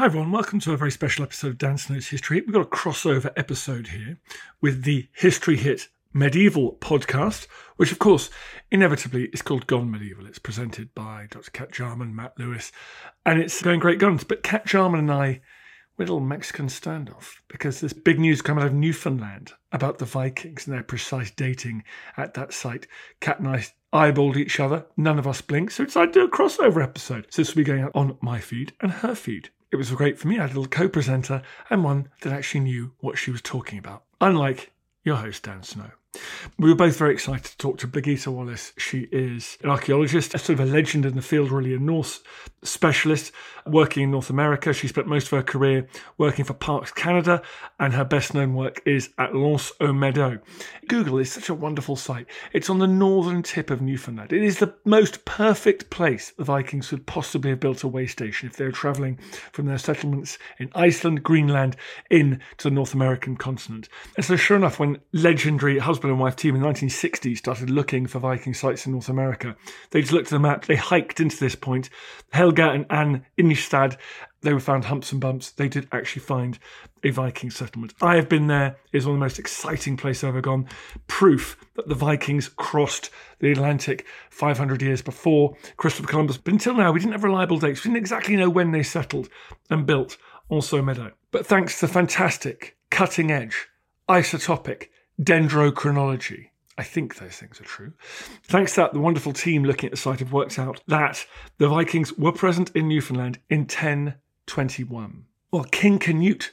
Hi, everyone. Welcome to a very special episode of Dan Snow's History We've got a crossover episode here with the History Hit Medieval podcast, which, of course, inevitably is called Gone Medieval. It's presented by Dr. Cat Jarman, Matt Lewis, and it's going great guns. But Cat Jarman and I, we had a little Mexican standoff because there's big news coming out of Newfoundland about the Vikings and their precise dating at that site. Cat and I eyeballed each other. None of us blinked, so decided to do a crossover episode. So this will be going out on my feed and her feed. It was great for me. I had a little co presenter and one that actually knew what she was talking about, unlike your host, Dan Snow. We were both very excited to talk to Birgitta Wallace. She is an archaeologist, a sort of a legend in the field, really, a Norse specialist working in North America. She spent most of her career working for Parks Canada, and her best known work is at L'Anse aux Meadows. Google is such a wonderful site. It's on the northern tip of Newfoundland. It is the most perfect place the Vikings could possibly have built a way station if they were travelling from their settlements in Iceland, Greenland, in to the North American continent. And so, sure enough, when legendary husband and wife team in the 1960s started looking for Viking sites in North America, they just looked at the map, they hiked into this point, Helge and Anne Ingstad, they were found humps and bumps. They did actually find a Viking settlement. I have been there. It's one of the most exciting places I've ever gone. Proof that the Vikings crossed the Atlantic 500 years before Christopher Columbus. But until now, we didn't have reliable dates. We didn't exactly know when they settled and built L'Anse aux Meadow. But thanks to fantastic, cutting edge, isotopic dendrochronology, I think those things are true. Thanks to that, the wonderful team looking at the site have worked out that the Vikings were present in Newfoundland in 1021. While King Canute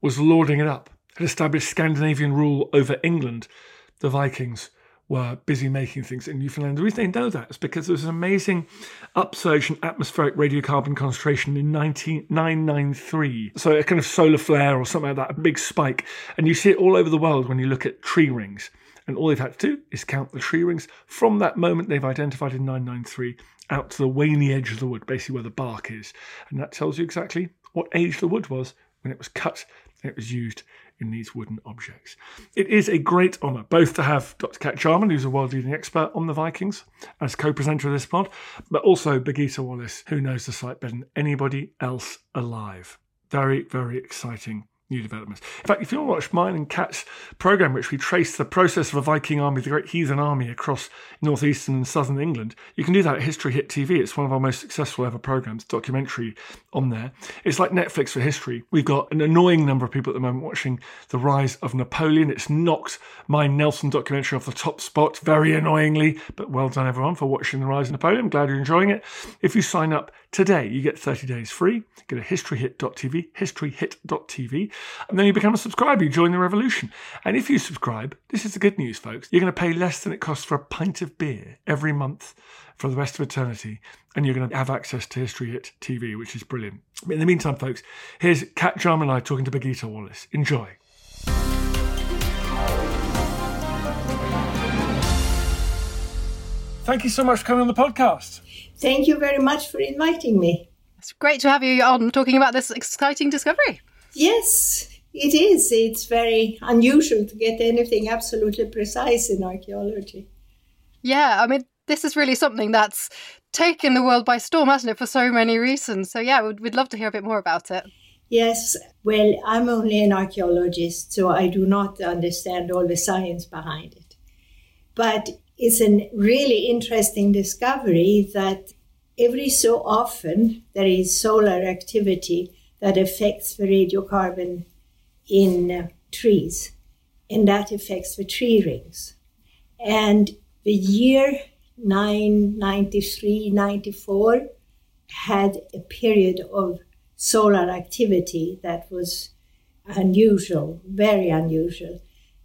was lording it up, had established Scandinavian rule over England, the Vikings were busy making things in Newfoundland. The reason they know that is because there was an amazing upsurge in atmospheric radiocarbon concentration in 1993. So a kind of solar flare or something like that, a big spike. And you see it all over the world when you look at tree rings. And all they've had to do is count the tree rings from that moment they've identified in 993 out to the waney edge of the wood, basically where the bark is. And that tells you exactly what age the wood was when it was cut and it was used in these wooden objects. It is a great honour both to have Dr. Cat Jarman, who's a world leading expert on the Vikings, as co presenter of this pod, but also Birgitta Wallace, who knows the site better than anybody else alive. Very, very exciting new developments. In fact, if you want to watch mine and Cat's program, which we trace the process of a Viking army, the great heathen army across northeastern and southern England, you can do that at History Hit TV. It's one of our most successful ever programs, documentary on there. It's like Netflix for history. We've got an annoying number of people at the moment watching The Rise of Napoleon. It's knocked my Nelson documentary off the top spot, very annoyingly, but well done everyone for watching The Rise of Napoleon. Glad you're enjoying it. If you sign up today, you get 30 days free. Go to historyhit.tv, historyhit.tv and then you become a subscriber, you join the revolution. And if you subscribe, this is the good news, folks. You're going to pay less than it costs for a pint of beer every month for the rest of eternity, and you're going to have access to History Hit TV, which is brilliant. But in the meantime, folks, here's Cat Jarman and I talking to Birgitta Wallace. Enjoy. Thank you so much for coming on the podcast. Thank you very much for inviting me. It's great to have you on talking about this exciting discovery. Yes, it is. It's very unusual to get anything absolutely precise in archaeology. Yeah, I mean, this is really something that's taken the world by storm, hasn't it, for so many reasons? So, yeah, we'd, we'd love to hear a bit more about it. Yes, well, I'm only an archaeologist, so I do not understand all the science behind it. But it's a really interesting discovery that every so often there is solar activity that affects the radiocarbon in uh, trees, and that affects the tree rings. And the year 993 94 had a period of solar activity that was unusual, very unusual,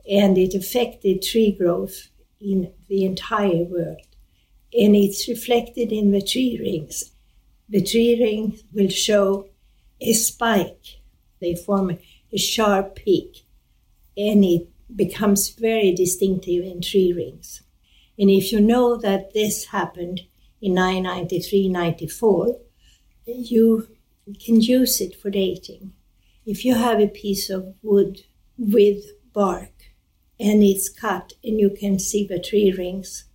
and it affected tree growth in the entire world. And it's reflected in the tree rings the tree rings will show a spike. They form a sharp peak, and it becomes very distinctive in tree rings. And if you know that this happened in 993 94, you can use it for dating. If you have a piece of wood with bark and it's cut and you can see the tree rings,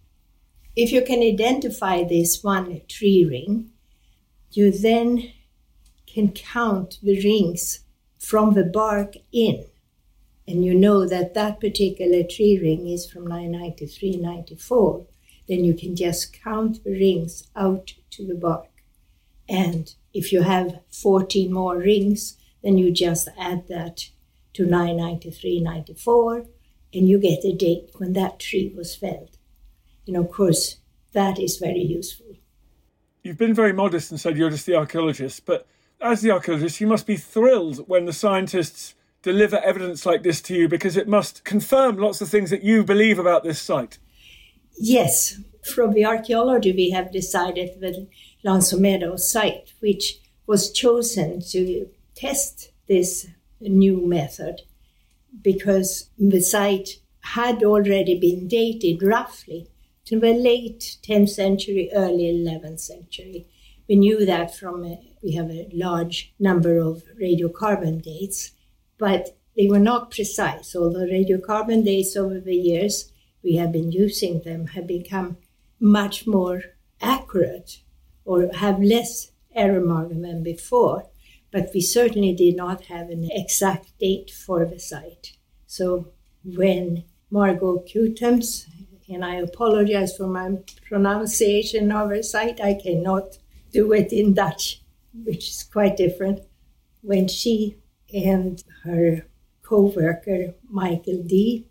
if you can identify this one tree ring, you then can count the rings from the bark in. And you know that that particular tree ring is from 993 94, then you can just count the rings out to the bark. And if you have 14 more rings, then you just add that to 993 94, and you get a date when that tree was felled. And of course, that is very useful. You've been very modest and said you're just the archaeologist, but as the archaeologist, you must be thrilled when the scientists deliver evidence like this to you because it must confirm lots of things that you believe about this site. Yes, from the archaeology, we have decided the L'Anse aux Meadow site, which was chosen to test this new method because the site had already been dated roughly to the late 10th century, early 11th century. We knew that from a, we have a large number of radiocarbon dates, but they were not precise. Although radiocarbon dates over the years we have been using them have become much more accurate or have less error margin than before, but we certainly did not have an exact date for the site. So when Margot Kuitems, and I apologize for my pronunciation of her site, I cannot do it in Dutch, which is quite different. When she and her co worker, Michael Dee.,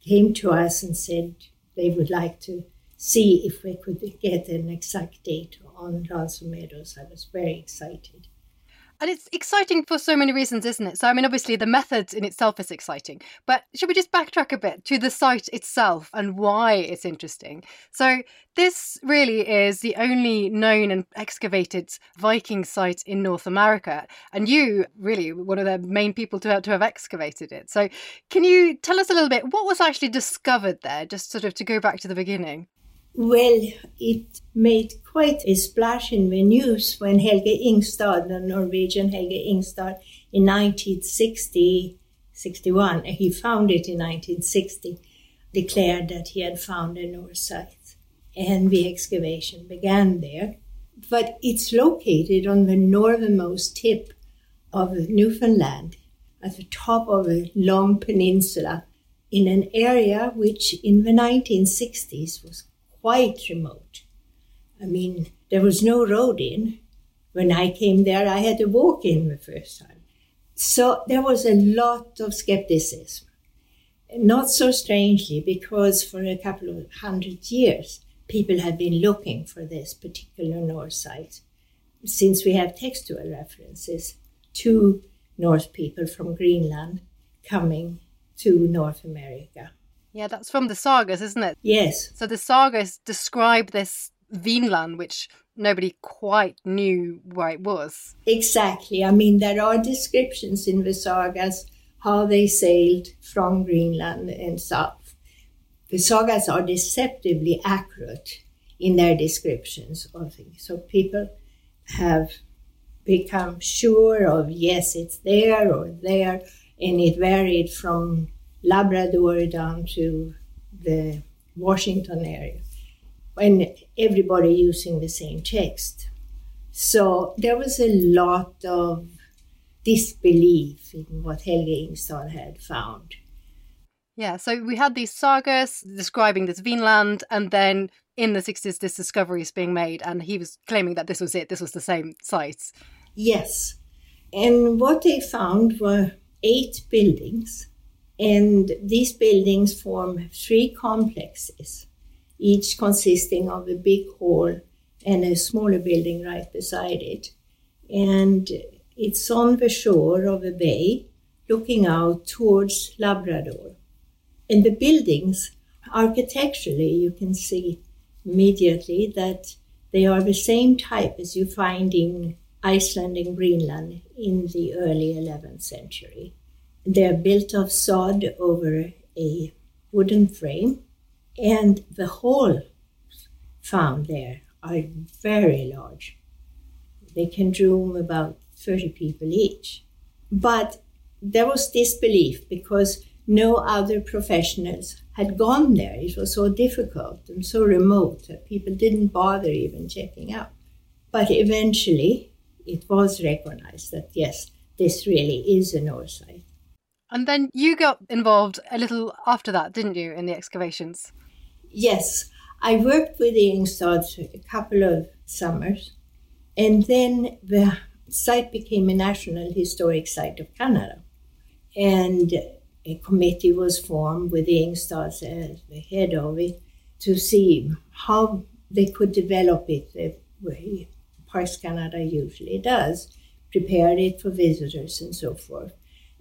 came to us and said they would like to see if we could get an exact date on L'Anse aux Meadows. I was very excited. And it's exciting for so many reasons, isn't it? So, I mean, obviously, the method in itself is exciting, but should we just backtrack a bit to the site itself and why it's interesting? So, this really is the only known and excavated Viking site in North America, and you really one of the main people to have, to have excavated it. So, can you tell us a little bit what was actually discovered there, just sort of to go back to the beginning? Well, it made quite a splash in the news when Helge Ingstad, the Norwegian Helge Ingstad, in 1960, 61, he found it in 1960, declared that he had found a Norse site. And the excavation began there. But it's located on the northernmost tip of Newfoundland, at the top of a long peninsula, in an area which in the 1960s was quite remote. I mean, there was no road in. When I came there, I had to walk in the first time. So there was a lot of skepticism. Not so strangely, because for a couple of hundred years, people have been looking for this particular Norse site since we have textual references to Norse people from Greenland coming to North America. Yeah, that's from the sagas, isn't it? Yes. So the sagas describe this Vinland, which nobody quite knew where it was. Exactly. I mean, there are descriptions in the sagas how they sailed from Greenland and south. The sagas are deceptively accurate in their descriptions of things. So people have become sure of yes, it's there or there, and it varied from Labrador down to the Washington area, and everybody using the same text. So there was a lot of disbelief in what Helge Ingstad had found. Yeah, so we had these sagas describing this Vinland, and then in the 60s, this discovery is being made, and he was claiming that this was it, this was the same site. Yes. And what they found were eight buildings and these buildings form three complexes, each consisting of a big hall and a smaller building right beside it. And it's on the shore of a bay looking out towards Labrador. And the buildings, architecturally, you can see immediately that They are the same type as you find in Iceland and Greenland in the early 11th century. They're built of sod over a wooden frame, and the halls found there are very large. They can room about 30 people each. But there was disbelief because no other professionals had gone there. It was so difficult and so remote that people didn't bother even checking out. But eventually, it was recognized that yes, this really is a Norse site. And then you got involved a little after that, didn't you, in the excavations? Yes, I worked with the Ingstads a couple of summers, and then the site became a National Historic Site of Canada. And a committee was formed with the Ingstads as the head of it to see how they could develop it the way Parks Canada usually does, prepare it for visitors and so forth.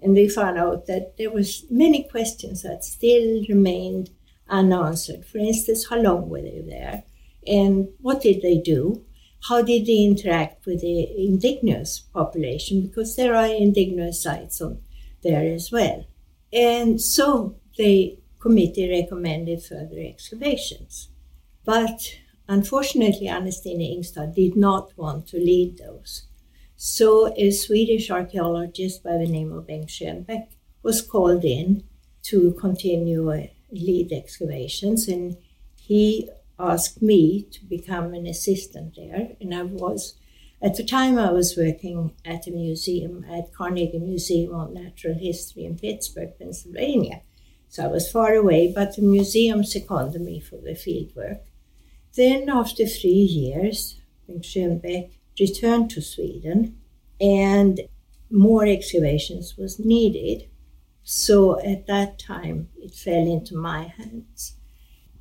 And we found out that there was many questions that still remained unanswered. For instance, how long were they there? And what did they do? How did they interact with the indigenous population? Because there are indigenous sites on there as well. And so the committee recommended further excavations. But unfortunately, Anne-Stine Ingstad did not want to lead those. So a Swedish archaeologist by the name of Bengt Schönbeck was called in to continue lead excavations, and he asked me to become an assistant there. And I was, at the time, I was working at a museum at Carnegie Museum of Natural History in Pittsburgh, Pennsylvania. So I was far away, but the museum seconded me for the field work. Then, after three years, Bengt Schönbeck returned to Sweden and more excavations was needed. So at that time, it fell into my hands.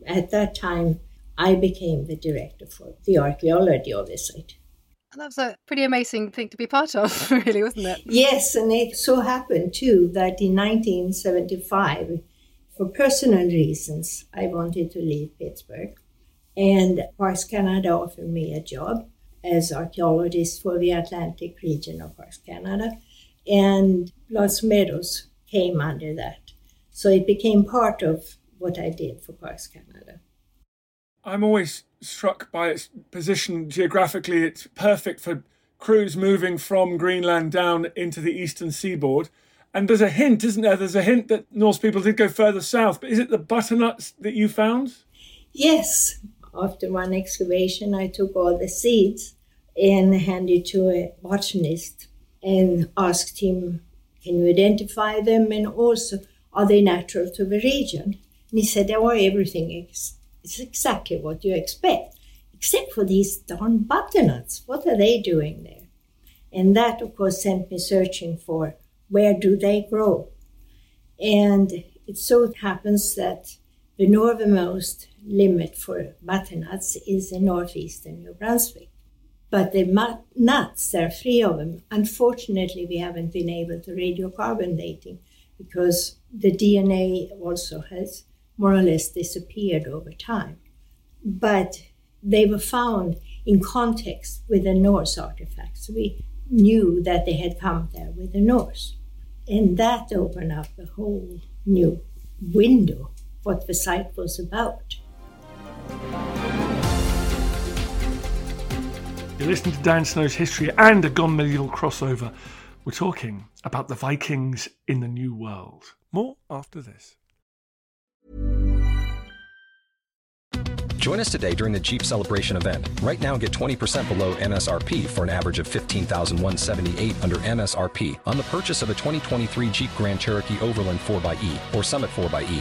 At that time, I became the director for the archaeology of the site. And that was a pretty amazing thing to be part of, really, wasn't it? Yes, and it so happened too that in 1975, for personal reasons, I wanted to leave Pittsburgh. And Parks Canada offered me a job as archaeologist for the Atlantic region of Parks Canada. And L'Anse aux Meadows came under that. So it became part of what I did for Parks Canada. I'm always struck by its position geographically. It's perfect for crews moving from Greenland down into the eastern seaboard. And there's a hint, isn't there? There's a hint that Norse people did go further south. But is it the butternuts that you found? Yes, after one excavation, I took all the seeds and handed to a botanist and asked him, Can you identify them? And also, are they natural to the region? And he said, Oh, everything is it's exactly what you expect, except for these darn butternuts. What are they doing there? And that, of course, sent me searching for where do they grow. And it so happens that the northernmost limit for butternuts is in northeastern New Brunswick. But the nuts, there are three of them. Unfortunately, we haven't been able to radiocarbon dating because the DNA also has more or less disappeared over time. But they were found in context with the Norse artifacts. We knew that they had come there with the Norse. And that opened up a whole new window what the site was about. You're listening to Dan Snow's history and a Gone Medieval crossover. We're talking about the Vikings in the New World. More after this. Join us today during the Jeep Celebration event. Right now, get 20% below MSRP for an average of 15178 under MSRP on the purchase of a 2023 Jeep Grand Cherokee Overland 4xE or Summit 4xE.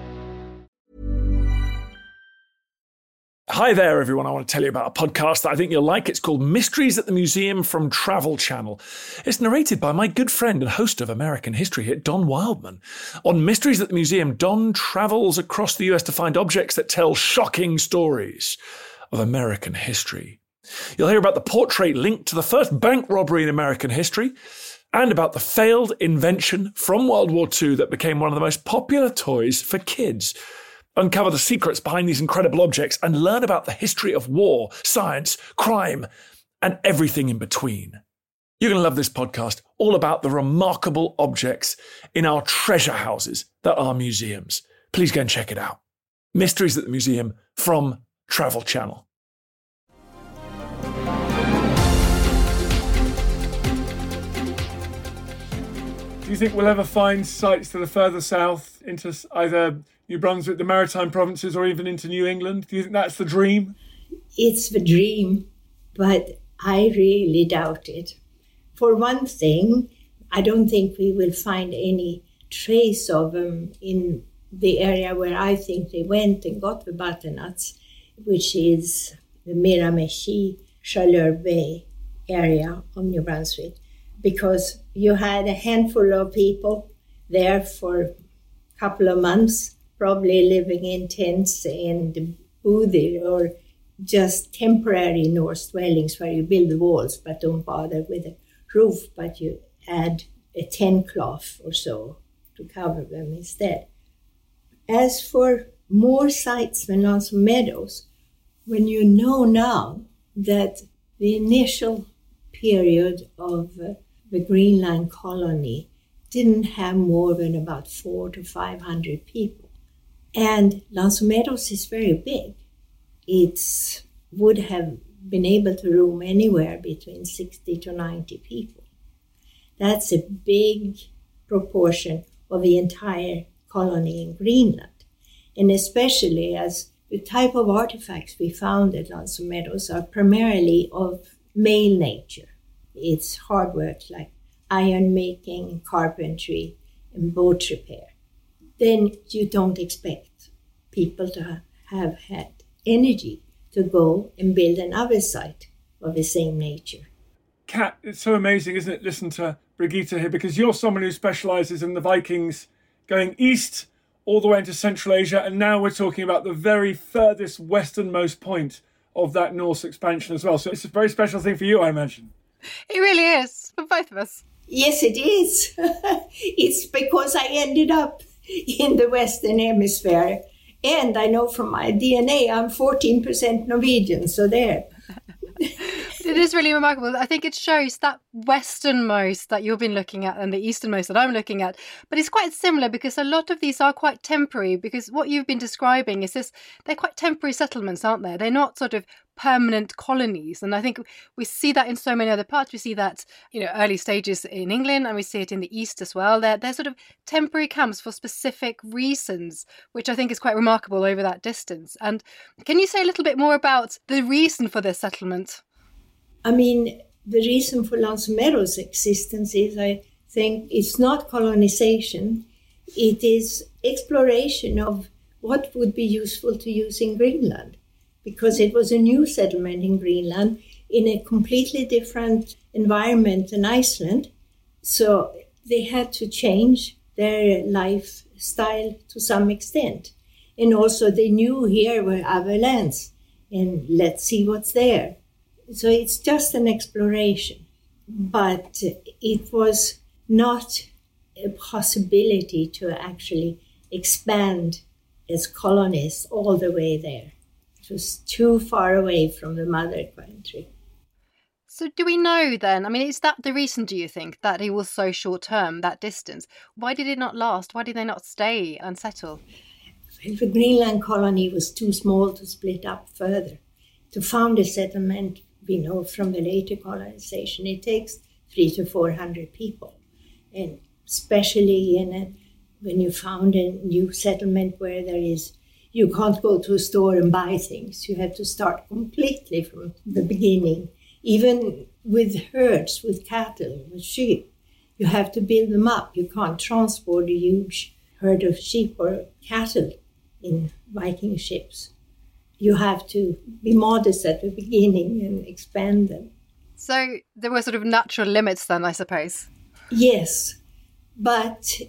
Hi there, everyone. I want to tell you about a podcast that I think you'll like. It's called Mysteries at the Museum from Travel Channel. It's narrated by my good friend and host of American History Hit, Don Wildman. On Mysteries at the Museum, Don travels across the US to find objects that tell shocking stories of American history. You'll hear about the portrait linked to the first bank robbery in American history and about the failed invention from World War II that became one of the most popular toys for kids. Uncover the secrets behind these incredible objects and learn about the history of war, science, crime, and everything in between. You're going to love this podcast, all about the remarkable objects in our treasure houses that are museums. Please go and check it out. Mysteries at the Museum from Travel Channel. Do you think we'll ever find sites that are further south into either New Brunswick, the maritime provinces, or even into New England? Do you think that's the dream? It's the dream, but I really doubt it. For one thing, I don't think we will find any trace of them in the area where I think they went and got the butternuts, which is the Miramichi, Chaleur Bay area of New Brunswick because you had a handful of people there for a couple of months, probably living in tents and booths or just temporary Norse dwellings where you build the walls but don't bother with a roof, but you add a tent cloth or so to cover them instead. As for more sites than L'Anse aux Meadows, when you know now that the initial period of uh, the Greenland colony didn't have more than about four to 500 people. And Meadows is very big. It would have been able to room anywhere between 60 to 90 people. That's a big proportion of the entire colony in Greenland. And especially as the type of artifacts we found at Meadows are primarily of male nature it's hard work like iron making, carpentry, and boat repair. Then you don't expect people to have had energy to go and build another site of the same nature. Cat, it's so amazing, isn't it? Listen to Brigitte here because you're someone who specializes in the Vikings going east all the way into Central Asia, and now we're talking about the very furthest westernmost point of that Norse expansion as well. So it's a very special thing for you, I imagine. It really is for both of us. Yes, it is. it's because I ended up in the Western Hemisphere. And I know from my DNA I'm 14% Norwegian, so there. it is really remarkable. I think it shows that westernmost that you've been looking at and the easternmost that I'm looking at. But it's quite similar because a lot of these are quite temporary because what you've been describing is this they're quite temporary settlements, aren't they? They're not sort of permanent colonies. And I think we see that in so many other parts. We see that, you know, early stages in England and we see it in the East as well. They're, they're sort of temporary camps for specific reasons, which I think is quite remarkable over that distance. And can you say a little bit more about the reason for this settlement? I mean, the reason for Lonesome existence is, I think, it's not colonization, it is exploration of what would be useful to use in Greenland because it was a new settlement in Greenland in a completely different environment than Iceland. So they had to change their lifestyle to some extent. And also, they knew here were other lands, and let's see what's there. So it's just an exploration, but it was not a possibility to actually expand as colonists all the way there. It was too far away from the mother country. So, do we know then? I mean, is that the reason, do you think, that it was so short term, that distance? Why did it not last? Why did they not stay and settle? Well, the Greenland colony was too small to split up further. To found a settlement, we know from the later colonization, it takes three to four hundred people. And especially in a, when you found a new settlement where there is you can't go to a store and buy things. You have to start completely from the beginning. Even with herds, with cattle, with sheep, you have to build them up. You can't transport a huge herd of sheep or cattle in Viking ships. You have to be modest at the beginning and expand them. So there were sort of natural limits then, I suppose. Yes, but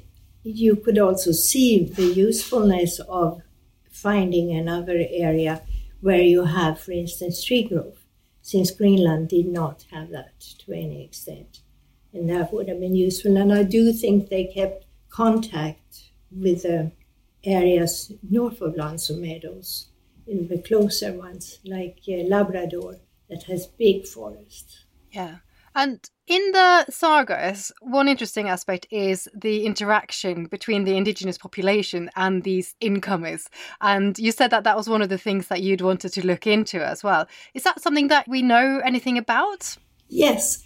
you could also see the usefulness of finding another area where you have, for instance, tree growth, since Greenland did not have that to any extent. And that would have been useful. And I do think they kept contact with the areas north of L'Anse aux Meadows, in the closer ones, like uh, Labrador, that has big forests. Yeah. And in the sagas, one interesting aspect is the interaction between the indigenous population and these incomers. And you said that that was one of the things that you'd wanted to look into as well. Is that something that we know anything about? Yes.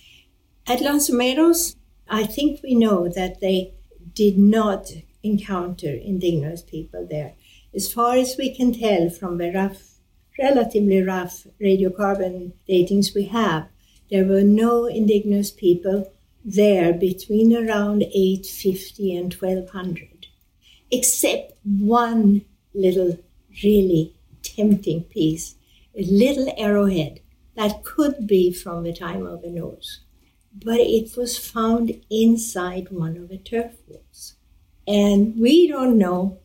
At L'Anse aux Meadows, I think we know that they did not encounter indigenous people there. As far as we can tell from the rough, relatively rough radiocarbon datings we have, there were no indigenous people there between around 850 and 1200, except one little really tempting piece, a little arrowhead that could be from the time of the Norse, but it was found inside one of the turf walls. And we don't know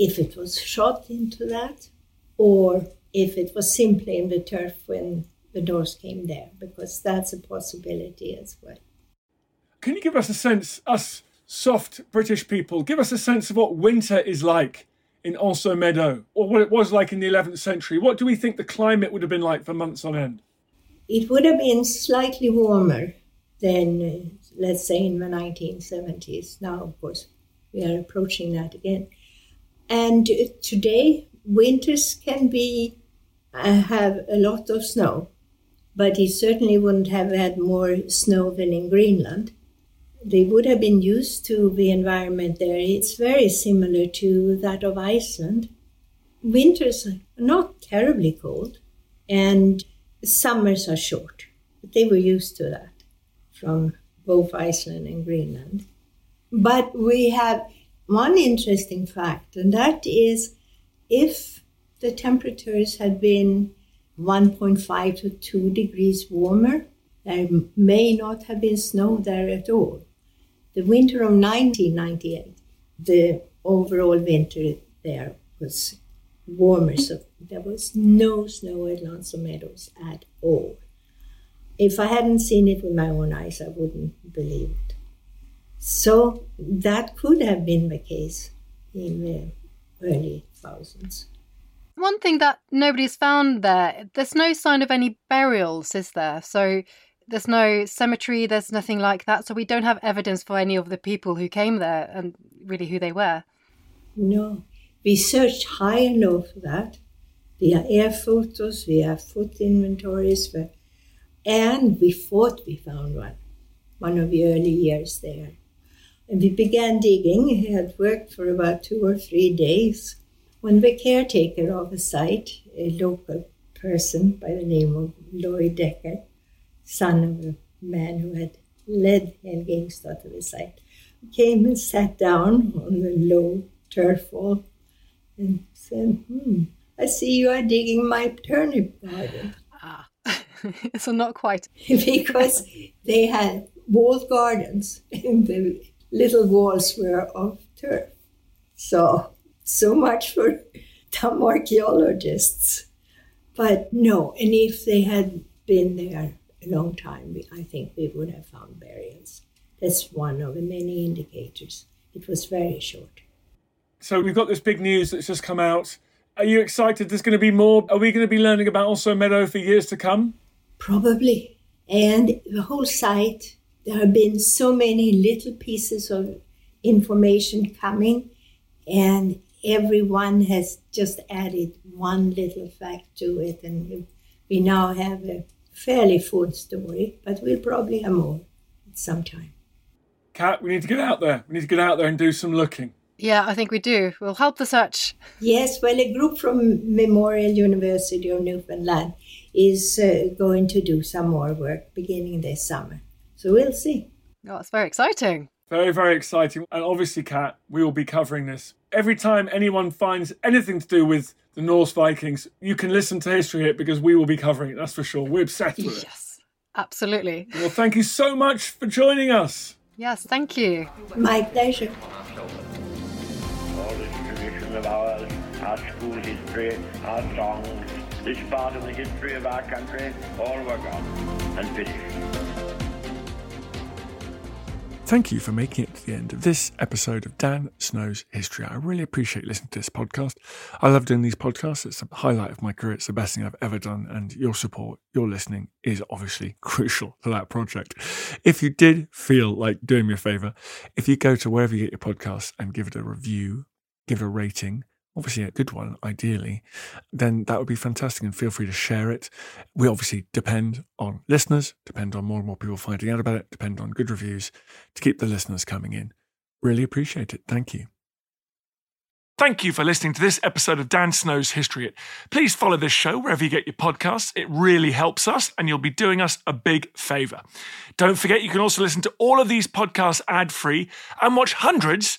if it was shot into that or if it was simply in the turf when the doors came there, because that's a possibility as well. Can you give us a sense, us soft British people, give us a sense of what winter is like in Anse Meadow, or what it was like in the 11th century? What do we think the climate would have been like for months on end? It would have been slightly warmer than, let's say, in the 1970s. Now, of course, we are approaching that again. And today, winters can be uh, have a lot of snow but he certainly wouldn't have had more snow than in Greenland. They would have been used to the environment there. It's very similar to that of Iceland. Winters are not terribly cold, and summers are short. But they were used to that from both Iceland and Greenland. But we have one interesting fact, and that is if the temperatures had been 1.5 to 2 degrees warmer. There may not have been snow there at all. The winter of 1998, the overall winter there was warmer, so there was no snow at L'Anse aux Meadows at all. If I hadn't seen it with my own eyes, I wouldn't believe it. So that could have been the case in the early thousands. One thing that nobody's found there, there's no sign of any burials, is there? So there's no cemetery, there's nothing like that. So we don't have evidence for any of the people who came there and really who they were. No. We searched high and low for that We have air photos, we have foot inventories, and we thought we found one, one of the early years there. And we began digging. It had worked for about two or three days when the caretaker of the site, a local person by the name of Lloyd Decker, son of a man who had led Helge Ingstad to the site, came and sat down on the low turf wall and said, hmm, I see you are digging my turnip garden. Ah, so not quite. because they had walled gardens in the little walls were of turf. So so much for some archaeologists. But no, and if they had been there a long time, I think we would have found burials. That's one of the many indicators. It was very short. So we've got this big news that's just come out. Are you excited? There's going to be more. Are we going to be learning about L'Anse aux Meadow for years to come? Probably. And the whole site, there have been so many little pieces of information coming, and everyone has just added one little fact to it, and we now have a fairly full story, but we'll probably have more at some time. Cat, we need to get out there. We need to get out there and do some looking. Yeah, I think we do. We'll help the search. Yes, well, a group from Memorial University of Newfoundland is uh, going to do some more work beginning this summer. So we'll see. Oh, it's very exciting. Very, very exciting. And obviously, Cat, we will be covering this every time anyone finds anything to do with the the Norse Vikings, you can listen to History Hit because we will be covering it. That's for sure. We're obsessed with it. Yes, absolutely. Well, thank you so much for joining us. Yes, thank you. My pleasure. All this tradition of ours, our school history, our songs, this part of the history of our country, all were gone and finished. Thank you for making it to the end of this episode of Dan Snow's History. I really appreciate listening to this podcast. I love doing these podcasts. It's a highlight of my career. It's the best thing I've ever done. And your support, your listening is obviously crucial to that project. If you did feel like doing me a favor, if you go to wherever you get your podcasts and give it a review, give it a rating, obviously a good one, ideally, then that would be fantastic. And feel free to share it. We obviously depend on listeners, depend on more and more people finding out about it, depend on good reviews to keep the listeners coming in. Really appreciate it. Thank you. Thank you for listening to this episode of Dan Snow's History Hit. Please follow this show wherever you get your podcasts. It really helps us, and you'll be doing us a big favor. Don't forget, you can also listen to all of these podcasts ad free and watch hundreds